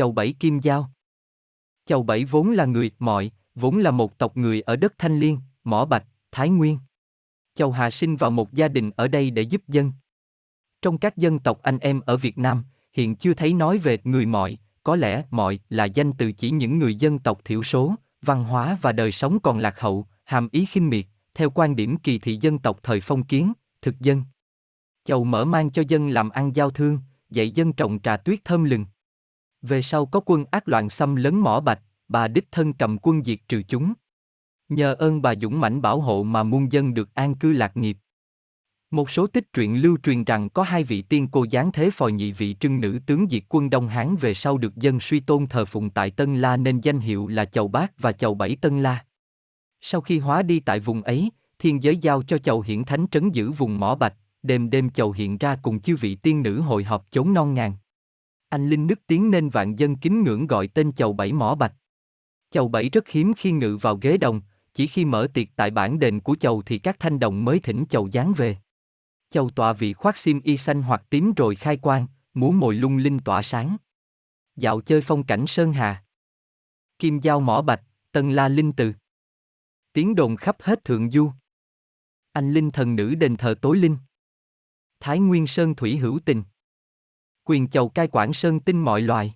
Chầu Bảy Kim Giao Chầu Bảy vốn là người, mọi, vốn là một tộc người ở đất Thanh Liên, Mỏ Bạch, Thái Nguyên. Chầu Hà sinh vào một gia đình ở đây để giúp dân. Trong các dân tộc anh em ở Việt Nam, hiện chưa thấy nói về người mọi, có lẽ mọi là danh từ chỉ những người dân tộc thiểu số, văn hóa và đời sống còn lạc hậu, hàm ý khinh miệt, theo quan điểm kỳ thị dân tộc thời phong kiến, thực dân. Chầu mở mang cho dân làm ăn giao thương, dạy dân trồng trà tuyết thơm lừng. Về sau có quân ác loạn xâm lấn mỏ bạch, bà đích thân cầm quân diệt trừ chúng. Nhờ ơn bà dũng mãnh bảo hộ mà muôn dân được an cư lạc nghiệp. Một số tích truyện lưu truyền rằng có hai vị tiên cô giáng thế phò nhị vị trưng nữ tướng diệt quân Đông Hán về sau được dân suy tôn thờ phụng tại Tân La nên danh hiệu là Chầu Bát và Chầu Bảy Tân La. Sau khi hóa đi tại vùng ấy, thiên giới giao cho Chầu Hiển Thánh trấn giữ vùng mỏ bạch, đêm đêm Chầu hiện ra cùng chư vị tiên nữ hội họp chốn non ngàn. Anh Linh nức tiếng nên vạn dân kính ngưỡng gọi tên Chầu Bảy mỏ bạch. Chầu Bảy rất hiếm khi ngự vào ghế đồng, chỉ khi mở tiệc tại bản đền của Chầu thì các thanh đồng mới thỉnh Chầu dáng về. Chầu tọa vị khoác sim y xanh hoặc tím rồi khai quang, múa mồi lung linh tỏa sáng. Dạo chơi phong cảnh Sơn Hà. Kim Giao Mỏ Bạch, Tân La Linh Từ. Tiếng đồn khắp hết Thượng Du. Anh Linh thần nữ đền thờ tối linh. Thái Nguyên Sơn Thủy hữu tình. Quyền chầu cai quản sơn tinh mọi loài.